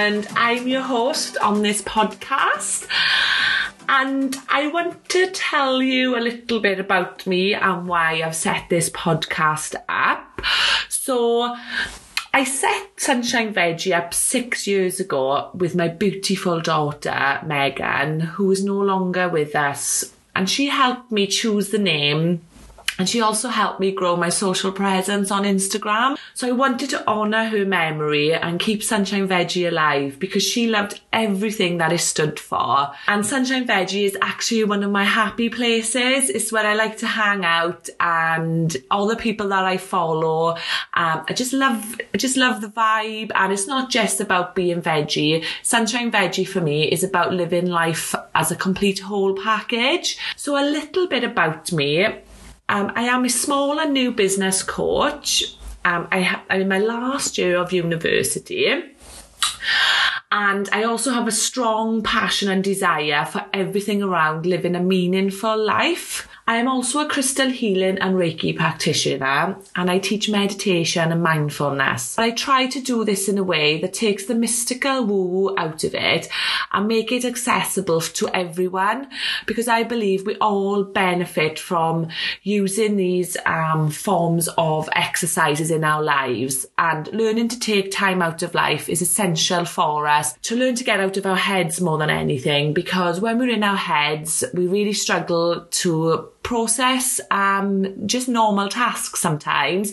and I'm your host on this podcast. And I want to tell you a little bit about me and why I've set this podcast up. So, I set Sunshine Veggie up six years ago with my beautiful daughter, Megan, who is no longer with us. And she helped me choose the name and she also helped me grow my social presence on Instagram. So I wanted to honour her memory and keep Sunshine Veggie alive because she loved everything that it stood for. And Sunshine Veggie is actually one of my happy places. It's where I like to hang out and all the people that I follow. Um, I just love, I just love the vibe and it's not just about being veggie. Sunshine Veggie for me is about living life as a complete whole package. So a little bit about me. Um, I am a small and new business coach. Um, I ha- I'm in my last year of university. And I also have a strong passion and desire for everything around living a meaningful life. I am also a crystal healing and Reiki practitioner and I teach meditation and mindfulness. But I try to do this in a way that takes the mystical woo out of it and make it accessible to everyone because I believe we all benefit from using these um, forms of exercises in our lives and learning to take time out of life is essential for us to learn to get out of our heads more than anything because when we're in our heads, we really struggle to process um, just normal tasks sometimes.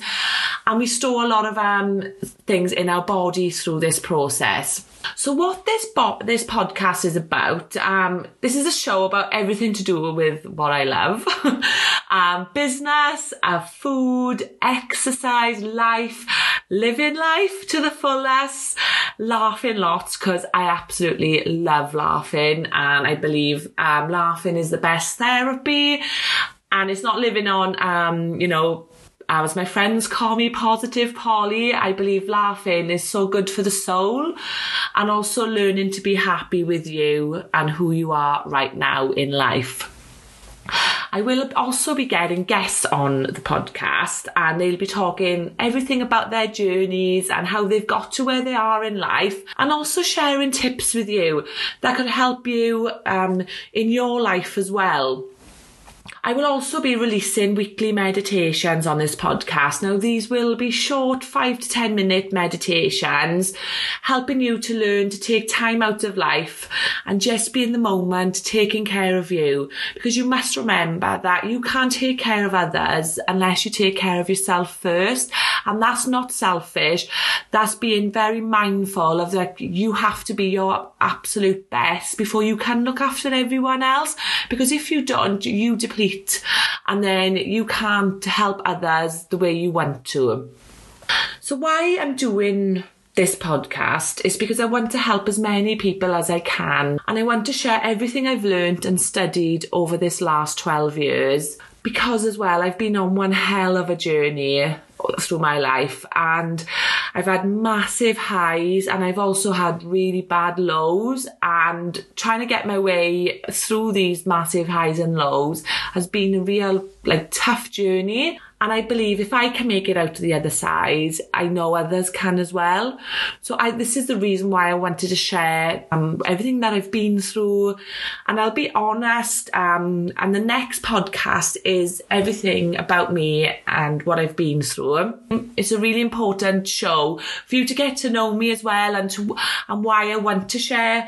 And we store a lot of um, things in our body through this process. So what this bo- this podcast is about, um, this is a show about everything to do with what I love. um, business, uh, food, exercise, life, living life to the fullest, laughing lots because I absolutely love laughing and I believe um, laughing is the best therapy and it's not living on, um, you know, as my friends call me positive Polly, I believe laughing is so good for the soul and also learning to be happy with you and who you are right now in life. I will also be getting guests on the podcast and they'll be talking everything about their journeys and how they've got to where they are in life and also sharing tips with you that could help you um, in your life as well. I will also be releasing weekly meditations on this podcast. Now, these will be short five to 10 minute meditations, helping you to learn to take time out of life and just be in the moment, taking care of you. Because you must remember that you can't take care of others unless you take care of yourself first. And that's not selfish. That's being very mindful of that you have to be your absolute best before you can look after everyone else. Because if you don't, you deplete and then you can't help others the way you want to. So why I'm doing this podcast is because I want to help as many people as I can and I want to share everything I've learned and studied over this last 12 years because as well I've been on one hell of a journey through my life and I've had massive highs and I've also had really bad lows and trying to get my way through these massive highs and lows has been a real like tough journey and I believe if I can make it out to the other side, I know others can as well. So I, this is the reason why I wanted to share um, everything that I've been through. And I'll be honest. Um, and the next podcast is everything about me and what I've been through. It's a really important show for you to get to know me as well and to, and why I want to share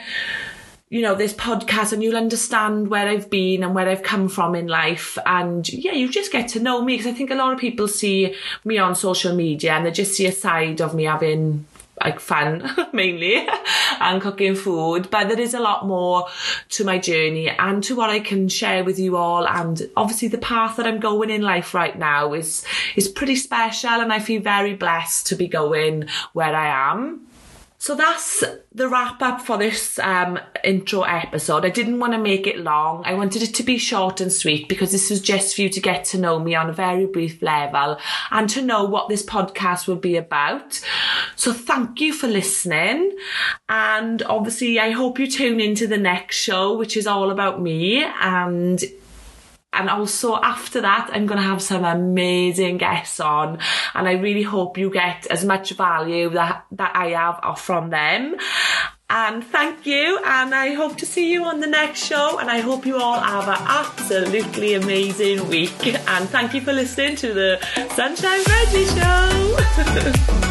you know, this podcast and you'll understand where I've been and where I've come from in life. And yeah, you just get to know me because I think a lot of people see me on social media and they just see a side of me having like fun mainly and cooking food. But there is a lot more to my journey and to what I can share with you all. And obviously the path that I'm going in life right now is is pretty special and I feel very blessed to be going where I am so that's the wrap up for this um, intro episode. I didn't want to make it long. I wanted it to be short and sweet because this was just for you to get to know me on a very brief level and to know what this podcast will be about. So thank you for listening. And obviously, I hope you tune into the next show, which is all about me. And And also after that, I'm going to have some amazing guests on. And I really hope you get as much value that, that I have from them. And thank you, and I hope to see you on the next show. And I hope you all have an absolutely amazing week. And thank you for listening to the Sunshine Veggie Show.